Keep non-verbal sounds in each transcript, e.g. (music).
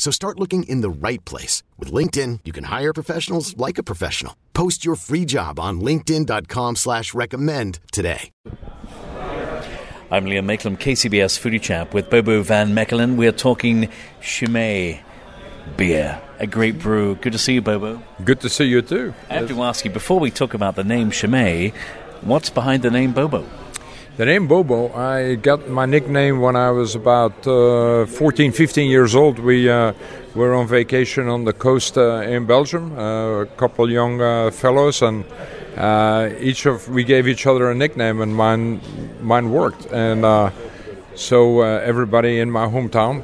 So start looking in the right place. With LinkedIn, you can hire professionals like a professional. Post your free job on linkedin.com slash recommend today. I'm Liam Mayclem, KCBS Foodie Chap with Bobo Van Mechelen. We're talking Chimay beer, a great brew. Good to see you, Bobo. Good to see you too. I have to ask you, before we talk about the name Chimay, what's behind the name Bobo? The name Bobo, I got my nickname when I was about uh, 14, 15 years old. We uh, were on vacation on the coast uh, in Belgium, uh, a couple young uh, fellows, and uh, each of we gave each other a nickname, and mine mine worked. And so everybody in my hometown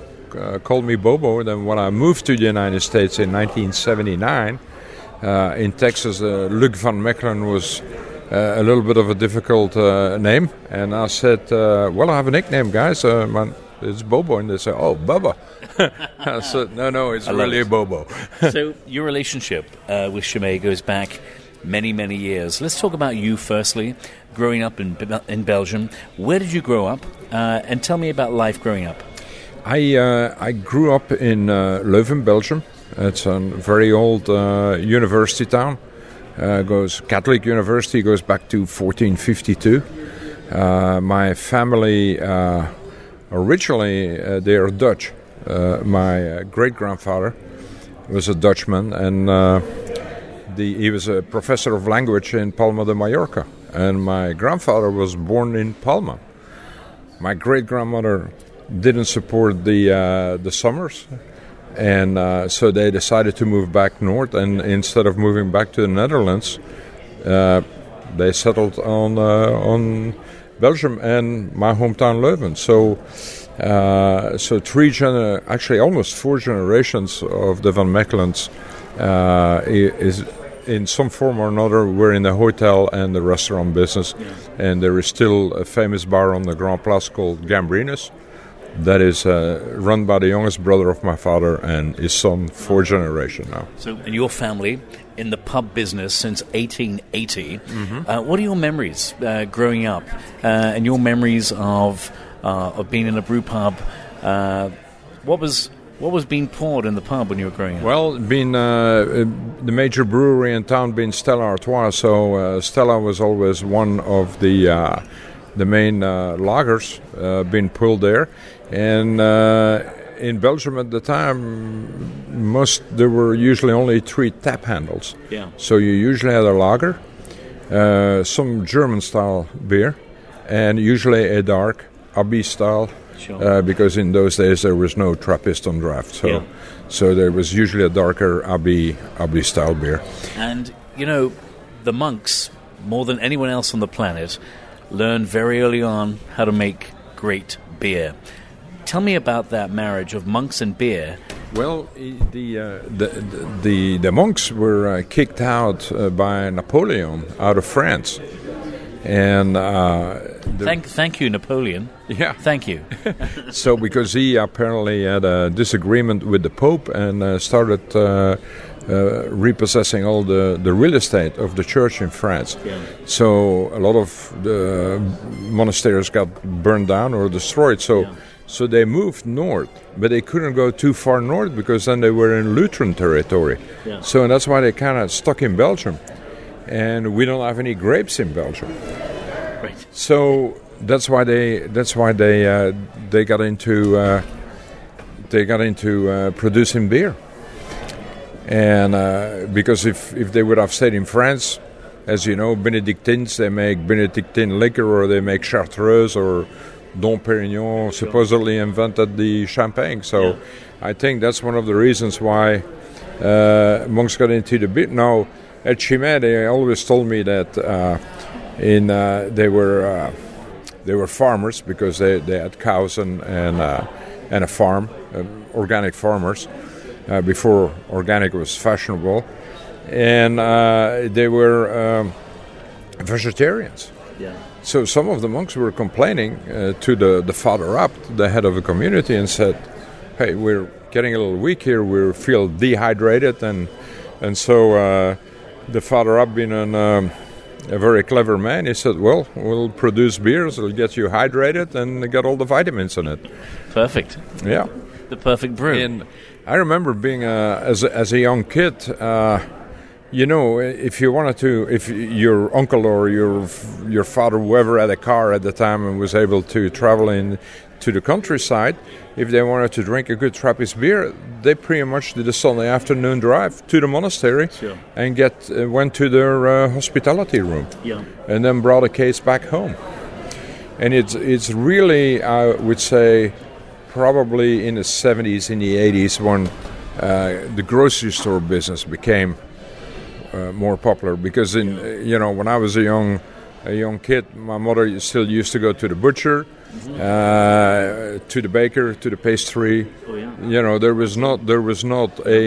called me Bobo. Then when I moved to the United States in 1979, in Texas, Luc van Mechelen was a little bit of a difficult uh, name. And I said, uh, Well, I have a nickname, guys. Uh, man, it's Bobo. And they said, Oh, Bubba. (laughs) I said, No, no, it's really it. Bobo. (laughs) so, (laughs) your relationship uh, with Chimay goes back many, many years. Let's talk about you firstly, growing up in, in Belgium. Where did you grow up? Uh, and tell me about life growing up. I, I grew up in Leuven, Belgium. It's a very old university town uh, goes Catholic University goes back to 1452. Uh, my family uh, originally uh, they are Dutch. Uh, my uh, great grandfather was a Dutchman, and the, he was a professor of language in Palma de Mallorca. And my grandfather was born in Palma. My great grandmother didn't support the the summers and uh, so they decided to move back north. And instead of moving back to the Netherlands, uh, they settled on uh, on Belgium and my hometown Leuven. So. Uh, so three gener- actually almost four generations of the Van Mechelens uh, is in some form or another we're in the hotel and the restaurant business yeah. and there is still a famous bar on the Grand Place called Gambrinus that is uh, run by the youngest brother of my father and his son, four generation now. So, and your family in the pub business since 1880. Mm-hmm. Uh, what are your memories uh, growing up, uh, and your memories of uh, of being in a brew pub? Uh, what was what was being poured in the pub when you were growing up? Well, being the major brewery in town being Stella Artois, so Stella was always one of the the main uh, lagers uh, being pulled there. And uh, in Belgium at the time, most there were usually only three tap handles. Yeah. So you usually had a lager, uh, some German style beer, and usually a dark Abbey style. Sure. Uh, because in those days there was no Trappist on draft, so yeah. so there was usually a darker Abbey Abbey style beer. And you know, the monks more than anyone else on the planet learned very early on how to make great beer. Tell me about that marriage of monks and beer. Well, the uh, the, the, the monks were uh, kicked out uh, by Napoleon out of France, and uh, thank thank you Napoleon. Yeah, thank you. (laughs) so because he apparently had a disagreement with the Pope and uh, started uh, uh, repossessing all the, the real estate of the church in France. Yeah. So a lot of the monasteries got burned down or destroyed. So. Yeah. So they moved north, but they couldn't go too far north because then they were in Lutheran territory. Yeah. So that's why they kind of stuck in Belgium, and we don't have any grapes in Belgium. Right. So that's why they that's why they uh, they got into uh, they got into uh, producing beer. And uh, because if, if they would have stayed in France, as you know, Benedictines, they make Benedictine liquor or they make Chartreuse or Dom Perignon supposedly invented the champagne. So yeah. I think that's one of the reasons why uh, monks got into the beer. Now, at Chimay, they always told me that uh, in uh, they were uh, they were farmers because they, they had cows and and, uh, and a farm, um, organic farmers uh, before organic was fashionable, and uh, they were um, vegetarians. Yeah. So some of the monks were complaining uh, to the, the father up, the head of the community, and said, "Hey, we're getting a little weak here. We feel dehydrated, and and so uh, the father up, being an, um, a very clever man, he said, "Well, we'll produce beers. It'll get you hydrated and get all the vitamins in it." Perfect. Yeah. The perfect brew. And I remember being a, as a, as a young kid. Uh, you know, if you wanted to, if your uncle or your your father, whoever had a car at the time and was able to travel in to the countryside, if they wanted to drink a good Trappist beer, they pretty much did a Sunday afternoon drive to the monastery Sure. and get uh, went to their uh, hospitality room yeah. and then brought a case back home. And it's it's really, I would say, probably in the 70s, in the 80s, when uh, the grocery store business became uh, more popular. Because in uh, you know, when I was a young a young kid, my mother still used to go to the butcher, uh, to the baker, to the pastry. Oh, yeah. You know, there was not there was not a,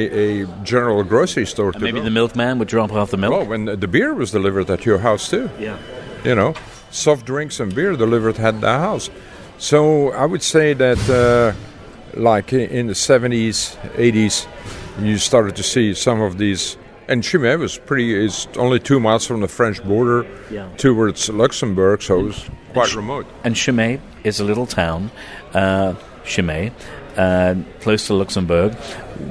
a general grocery store. to Maybe go. the milkman would drop off the milk. Oh, and the beer was delivered at your house too Yeah. you know, soft drinks and beer delivered at the house. So I would say that, uh, like in the 70s, 80s, you started to see some of these. And Chimay was pretty, is only two miles from the French border Yeah. towards Luxembourg, so it was quite remote. And Chimay is a little town, uh, Chimay, uh, close to Luxembourg.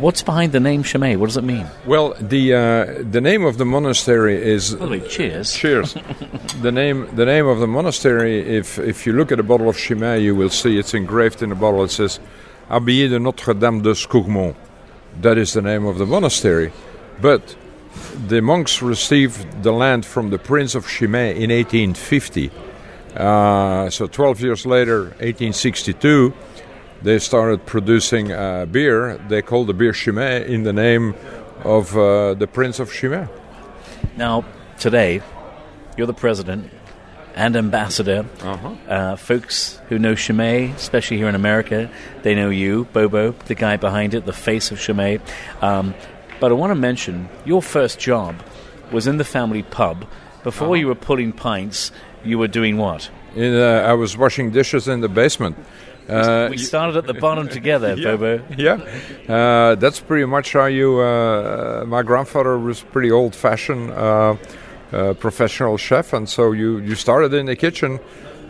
What's behind the name Chimay? What does it mean? Well, the uh, the name of the monastery is way, cheers. Cheers. (laughs) the name the name of the monastery. If if you look at a bottle of Chimay, you will see it's engraved in the bottle. It says Abbaye de Notre Dame de Scourmont. That is the name of the monastery. But the monks received the land from the Prince of Chimay in 1850. Uh, so 12 years later, 1862, they started producing uh, beer. They called the beer Chimay in the name of uh, the Prince of Chimay. Now, today, you're the president and ambassador. Uh, folks who know Chimay, especially here in America, they know you, Bobo, the guy behind it, the face of Chimay. Um, but I want to mention your first job was in the family pub. Before you were pulling pints, you were doing what? In, uh, I was washing dishes in the basement. Uh, we started at the bottom (laughs) together, yeah, Bobo. Yeah, uh, that's pretty much how you. Uh, my grandfather was pretty old-fashioned uh, uh, professional chef, and so you you started in the kitchen.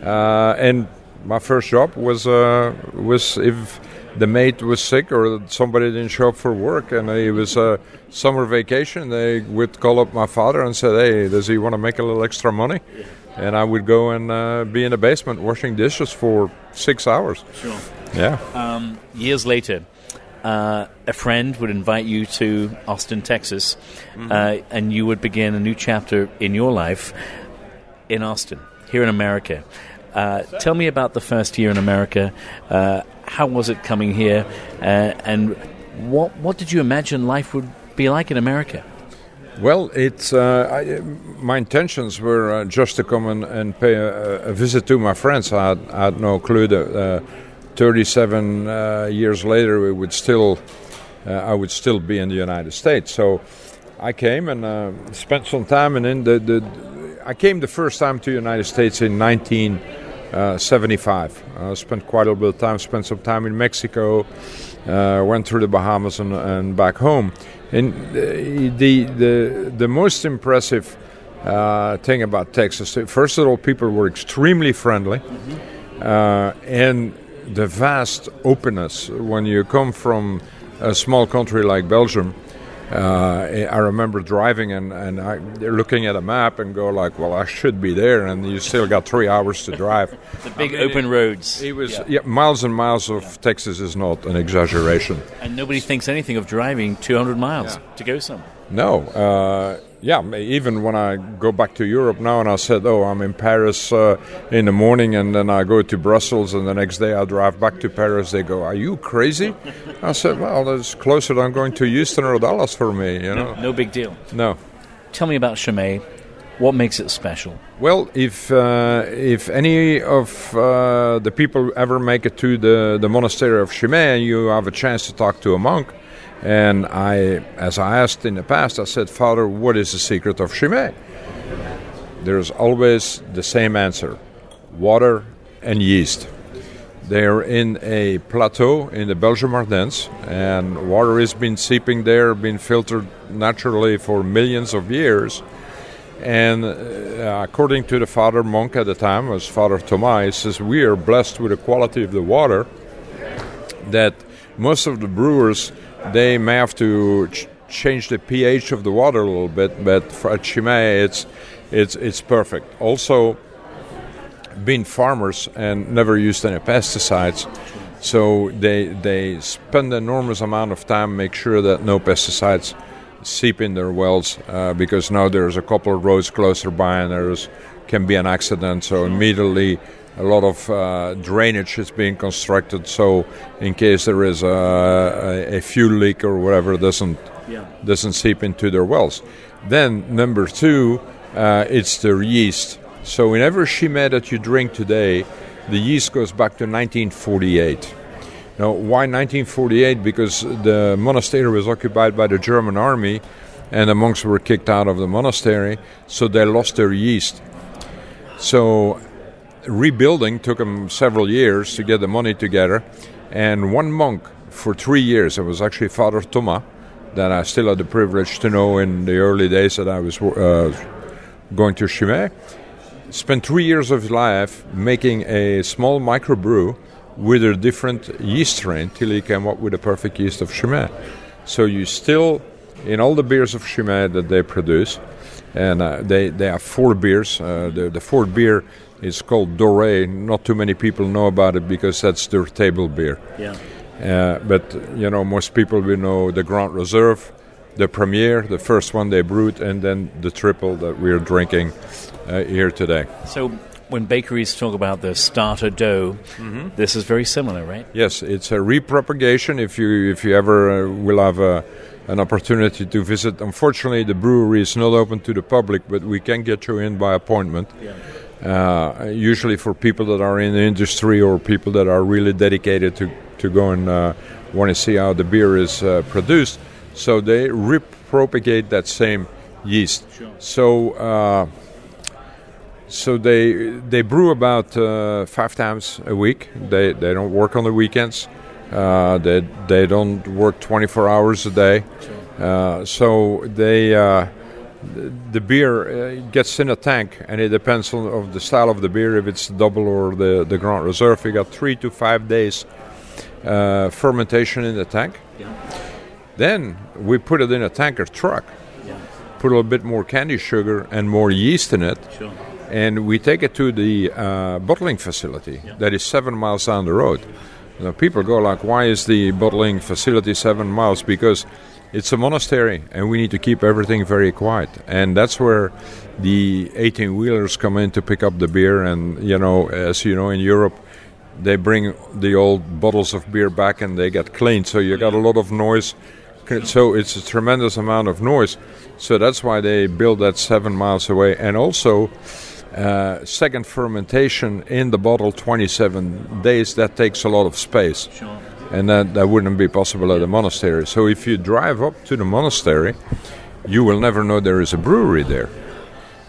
Uh, and my first job was uh, was if the mate was sick or somebody didn't show up for work, and it was a summer vacation. They would call up my father and said, "Hey, does he want to make a little extra money?" And I would go and uh, be in the basement washing dishes for six hours. Sure. Yeah. Um, years later, uh, a friend would invite you to Austin, Texas, uh, and you would begin a new chapter in your life in Austin, here in America. Uh, tell me about the first year in America. How was it coming here, uh, and what what did you imagine life would be like in America? Well, it's uh, I, my intentions were uh, just to come and, and pay a, a visit to my friends. I had, I had no clue that uh, 37 uh, years later we would still uh, I would still be in the United States. So I came and uh, spent some time, and then the, the I came the first time to the United States in 1975. I spent quite a bit of time. Spent some time in Mexico. Uh, went through the Bahamas and, and back home. And the the the, the most impressive uh, thing about Texas, first of all, people were extremely friendly, uh, and the vast openness when you come from a small country like Belgium. Uh, I remember driving and, and I, looking at a map and go like, well, I should be there, and you still got three hours to drive. (laughs) The big I mean, open it- roads. It was yeah. miles and miles of Texas is not an exaggeration. and nobody thinks anything of driving 200 miles to go somewhere. No, uh, yeah. Even when I go back to Europe now, and I said, "Oh, I'm in Paris uh, in the morning, and then I go to Brussels, and the next day I drive back to Paris." They go, "Are you crazy?" I said, "Well, it's closer than going to Houston or Dallas for me, you know." No big deal. No. Tell me about Chimay. What makes it special? Well, if uh, if any of uh, the people ever make it to the, the monastery of Chimay and you have a chance to talk to a monk, and I, as I asked in the past, I said, Father, what is the secret of Chimay? there's always the same answer water and yeast. They're in a plateau in the Belgian Ardennes, and water has been seeping there, been filtered naturally for millions of years. And uh, according to the father monk at the time, was Father Thomas, he says we are blessed with the quality of the water that most of the brewers they may have to ch- change the pH of the water a little bit, but for Chimay it's it's it's perfect. Also, being farmers and never used any pesticides, so they they spend enormous amount of time make sure that no pesticides seep in their wells uh, because now there's a couple of roads closer by and there's can be an accident. So immediately a lot of uh, drainage is being constructed. So in case there is a, a, fuel leak or whatever, doesn't yeah. doesn't seep into their wells. Then number two, uh, it's the yeast. So in every Chimay that you drink today, the yeast goes back to 1948. Now, why 1948? Because the monastery was occupied by the German army, and the monks were kicked out of the monastery, so they lost their yeast. So rebuilding took them several years to get the money together, and one monk for three years, it was actually Father Thomas, that I still had the privilege to know in the early days that I was uh, going to Chimay, spent three years of his life making a small microbrew with a different yeast strain till he came up with the perfect yeast of Chimay. So you still, in all the beers of Chimay that they produce, and uh, they, they have four beers. Uh, the, the fourth beer is called Dorée. Not too many people know about it because that's their table beer. Yeah. Uh, but you know, most people will know the Grand Reserve, the Premier, the first one they brewed, and then the triple that we're drinking uh, here today. So, when bakeries talk about the starter dough, mm-hmm. this is very similar, right? Yes, it's a repropagation. If you if you ever uh, will have a, an opportunity to visit, unfortunately the brewery is not open to the public, but we can get you in by appointment. Yeah. Uh, usually for people that are in the industry or people that are really dedicated to to go and uh, want to see how the beer is uh, produced. So they repropagate that same yeast. Sure. So uh, so they they brew about uh, five times a week. They they don't work on the weekends. Uh, they they don't work 24 hours a day. Uh, so they the beer uh, gets in a tank, and it depends on of the style of the beer. If it's double or the the Grand Reserve, you got three to five days uh, fermentation in the tank. Yeah. Then we put it in a tanker truck. Yeah. Put a little bit more candy sugar and more yeast in it. Sure and we take it to the uh, bottling facility yeah. that is seven miles down the road. Now, people go like, "Why is the bottling facility seven miles?" Because it's a monastery, and we need to keep everything very quiet, and that's where the 18 wheelers come in to pick up the beer. And you know, as you know, in Europe, they bring the old bottles of beer back and they get cleaned, so you got a lot of noise. So it's a tremendous amount of noise. So that's why they build that seven miles away, and also uh, second fermentation in the bottle 27 days that takes a lot of space sure. And that, that wouldn't be possible at a monastery so if you drive up to the monastery you will never know there is a brewery there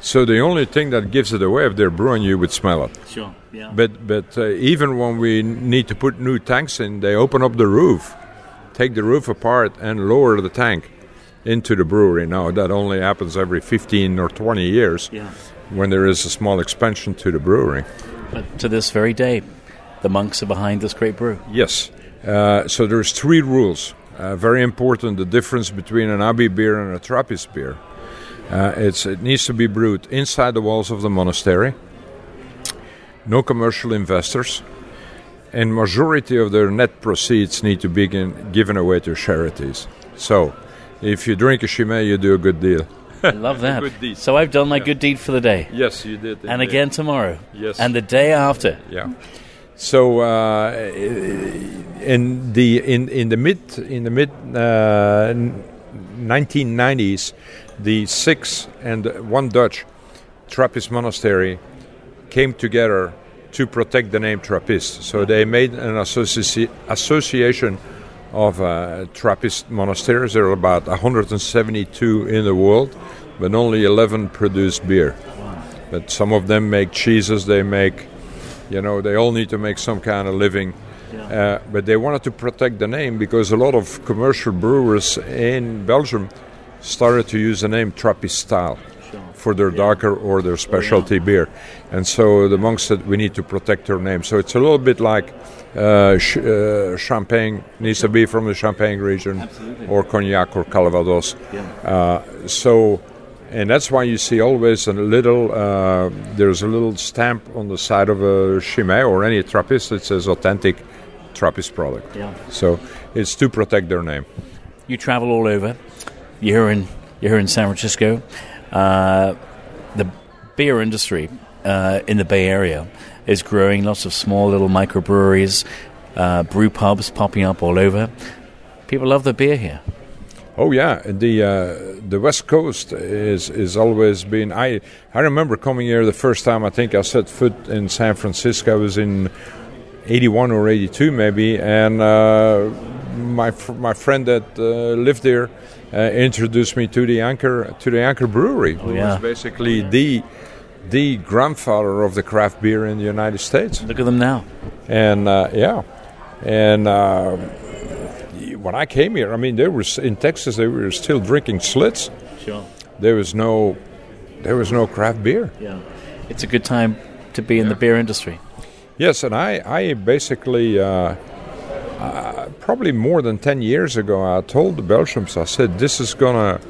so the only thing that gives it away if they're brewing you would smell it sure yeah but but uh, even when we need to put new tanks in they open up the roof take the roof apart and lower the tank into the brewery now that only happens every 15 or 20 years yeah when there is a small expansion to the brewery. But to this very day, the monks are behind this great brew. Yes. Uh, so there's three rules. Uh, very important: the difference between an Abbey beer and a Trappist beer. Uh, it needs to be brewed inside the walls of the monastery. No commercial investors, and majority of their net proceeds need to be given away to charities. So, if you drink a Chimay, you do a good deal. I (laughs) love (laughs) that. So I've done my yeah. good deed for the day. Yes, you did. And again tomorrow. Yes. And the day after. Yeah. So uh, in the in in the mid in the mid uh, 1990s, the six and one Dutch Trappist monastery came together to protect the name Trappist. So they made an associ- association of uh, Trappist monasteries. There are about 172 in the world, but only 11 produce beer. But some of them make cheeses. They make, you know, they all need to make some kind of living. Uh, but they wanted to protect the name because a lot of commercial brewers in Belgium started to use the name Trappist style for their darker or their specialty beer. And so the monks said we need to protect their name. So it's a little bit like uh, sh- uh, champagne needs to be from the Champagne region, or cognac or Calvados. Uh, so, and that's why you see always a little. Uh, there's a little stamp on the side of a Chimay or any Trappist that says authentic Trappist product. Yeah. So it's to protect their name. You travel all over. You're here in you're here in San Francisco. Uh, the beer industry uh, in the Bay Area is growing. Lots of small little microbreweries, uh, brew pubs popping up all over. People love the beer here. Oh yeah, the uh, the West Coast is is always been. I I remember coming here the first time. I think I set foot in San Francisco. I was in '81 or '82 maybe, and uh, my fr- my friend that uh, lived there uh, introduced me to the Anchor to the Anchor Brewery, who yeah. was basically the the grandfather of the craft beer in the United States. Look at them now. And uh, yeah, and uh, when I came here, I mean, they were s- in Texas. They were still drinking Schlitz. Sure. There was no, there was no craft beer. Yeah. It's a good time to be in the beer industry. Yes, and I, I basically, uh, uh, probably more than ten years ago, I told the Belgians, I said, "This is gonna,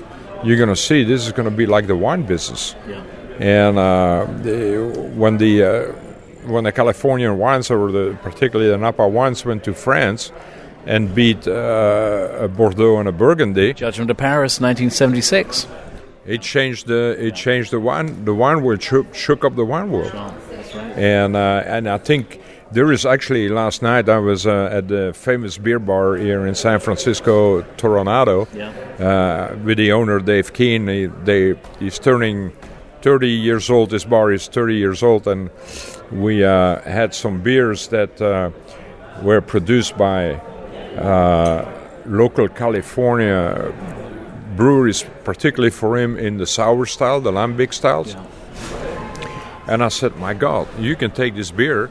you're gonna see, this is gonna be like the wine business." Yeah. And uh, the, when the uh, when the Californian wines, or the particularly the Napa wines, went to France and beat uh, a Bordeaux and a Burgundy, Judgment of Paris, 1976. it changed the it changed the wine the wine world shook, shook up the wine world. That's right. And uh, and I think there is actually last night I was uh, at the famous beer bar here in San Francisco, Toronado, Yeah. uh, with the owner Dave Keene. He, they he's turning 30 years old. This bar is 30 years old, and we uh, had some beers that uh, were produced by uh, local California breweries, particularly for him in the sour style, the lambic styles. And I said, my God, you can take this beer,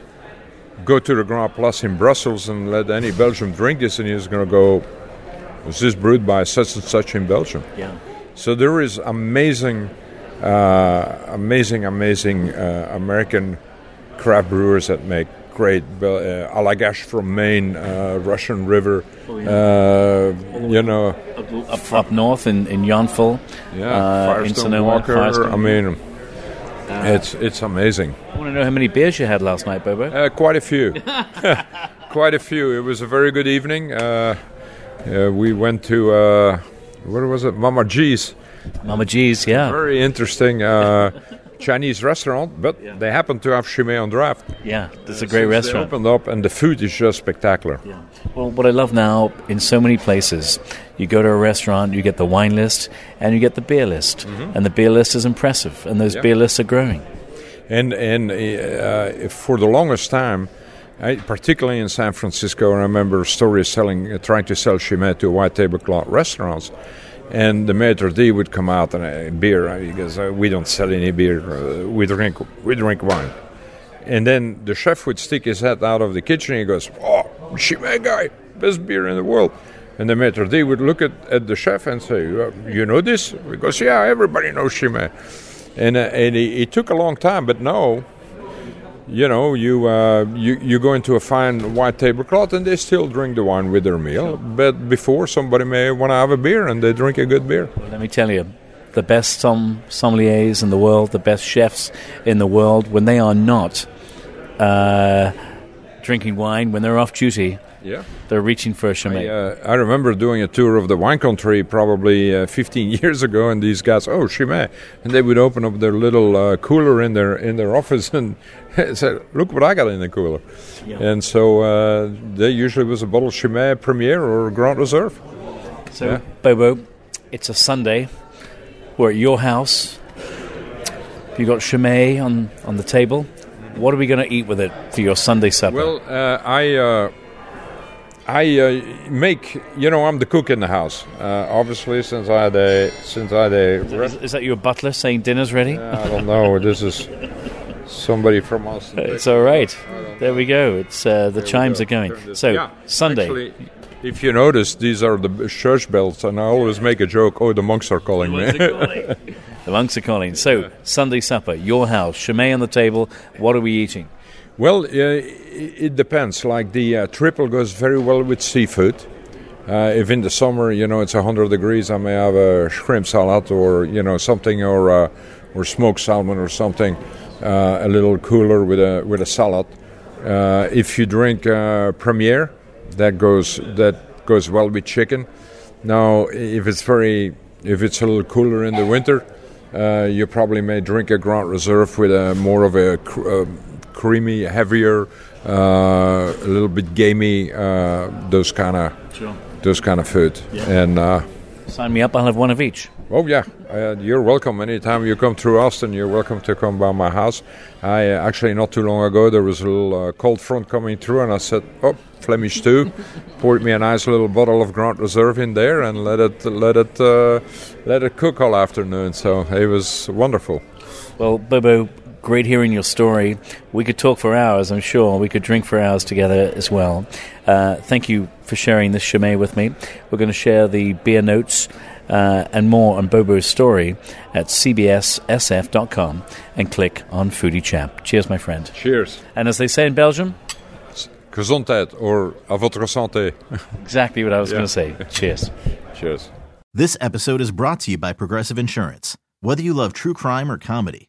go to the Grand Place in Brussels, and let any Belgian drink this, and he's going to go, was this brewed by such and such in Belgium? Yeah. So there is amazing, uh, amazing, amazing uh, American craft brewers that make great uh, Allagash from Maine, uh, Russian River, uh, you know, Up, up north in, in Yountville, yeah, uh, in Firestone Sonoma, Walker. Firestone. I mean, it's it's amazing. I want to know how many beers you had last night, Bobo. Uh, quite a few. (laughs) quite a few. It was a very good evening. Uh, uh, we went to, uh, where was it? Mama G's. Mama G's, yeah. Very interesting uh, Chinese restaurant, but they happen to have Chimay on draft. Yeah, it's a Since great restaurant. opened up, and the food is just spectacular. Yeah. Well, what I love now in so many places, you go to a restaurant, you get the wine list, and you get the beer list, and the beer list is impressive, and those Yeah. beer lists are growing. And and uh, for the longest time, I, particularly in San Francisco, I remember stories selling, uh, trying to sell Chimay to white tablecloth restaurants, and the maître d would come out and uh, beer. because uh, "We don't sell any beer. Uh, we drink we drink wine." And then the chef would stick his head out of the kitchen. and He goes, "Oh, Chimay guy, best beer in the world." And the maître d would look at, at the chef and say, "Uh, "You know this?" He goes, "Yeah, everybody knows Chimay." And uh, and it, it took a long time, but no, you know, you uh, you you go into a fine white tablecloth and they still drink the wine with their meal. But before somebody may want to have a beer and they drink a good beer. Let me tell you, the best som- sommeliers in the world, the best chefs in the world, when they are not uh, drinking wine, when they're off duty, Yeah. they're reaching for a I, Chimay. uh, I remember doing a tour of the wine country probably uh, 15 (laughs) years ago, and these guys, oh Chimay, and they would open up their little uh, cooler in their in their (laughs) office and (laughs) said, "Look what I got in the cooler." And so uh, there usually was a bottle of Chimay Premier or Grand Reserve. So, Yeah. Bobo, it's a Sunday. We're at your house. You got Chimay on, on the table. What are we going to eat with it for your Sunday supper? Well, uh, I uh, I uh, make you know I'm the cook in the house. Uh, obviously, since I had a since I had a is, is that your butler saying dinner's ready? I don't know. This is Somebody from Austin. (laughs) It's all right. There we go. It's uh, the chimes are going. So Yeah, Sunday. actually, if you notice, these are the church bells, and I always make a joke. Oh, the monks are calling me. (laughs) The monks are calling. So, Sunday supper, your house, Chimay on the table. What are we eating? Well, uh, it depends. Like the uh, triple goes very well with seafood. Uh, if in the summer, you know, it's 100 degrees, I may have a shrimp salad or, you know, something or uh, or smoked salmon or something, uh, a little cooler with a with a salad. Uh, if you drink Premier, that goes that goes well with chicken. Now, if it's very if it's a little cooler in the winter, you probably may drink a Grand Reserve with a more of a uh, creamy, heavier, uh, a little bit gamey, uh, those kind of Sure. those kind of food. And uh, Sign me up. I'll have one of each. oh yeah, uh, you're welcome. Anytime you come through Austin, you're welcome to come by my house. I uh, actually not too long ago there was a little uh, cold front coming through, and I said, "Oh, Flemish stew." (laughs) Poured me a nice little bottle of Grand Reserve in there, and let it let it uh, let it cook all afternoon. So it was wonderful. Well, Bobo, great hearing your story. We could talk for hours, I'm sure. We could drink for hours together as well. Uh, thank you for sharing this Chimay with me. We're going to share the beer notes uh, and more on Bobo's story at cbssf.com and click on Foodie Chap. Cheers, my friend. Cheers. And as they say in Belgium, Gezondheid or à votre santé. (laughs) exactly what I was Yeah. going to say. Cheers. (laughs) Cheers. This episode is brought to you by Progressive Insurance. Whether you love true crime or comedy,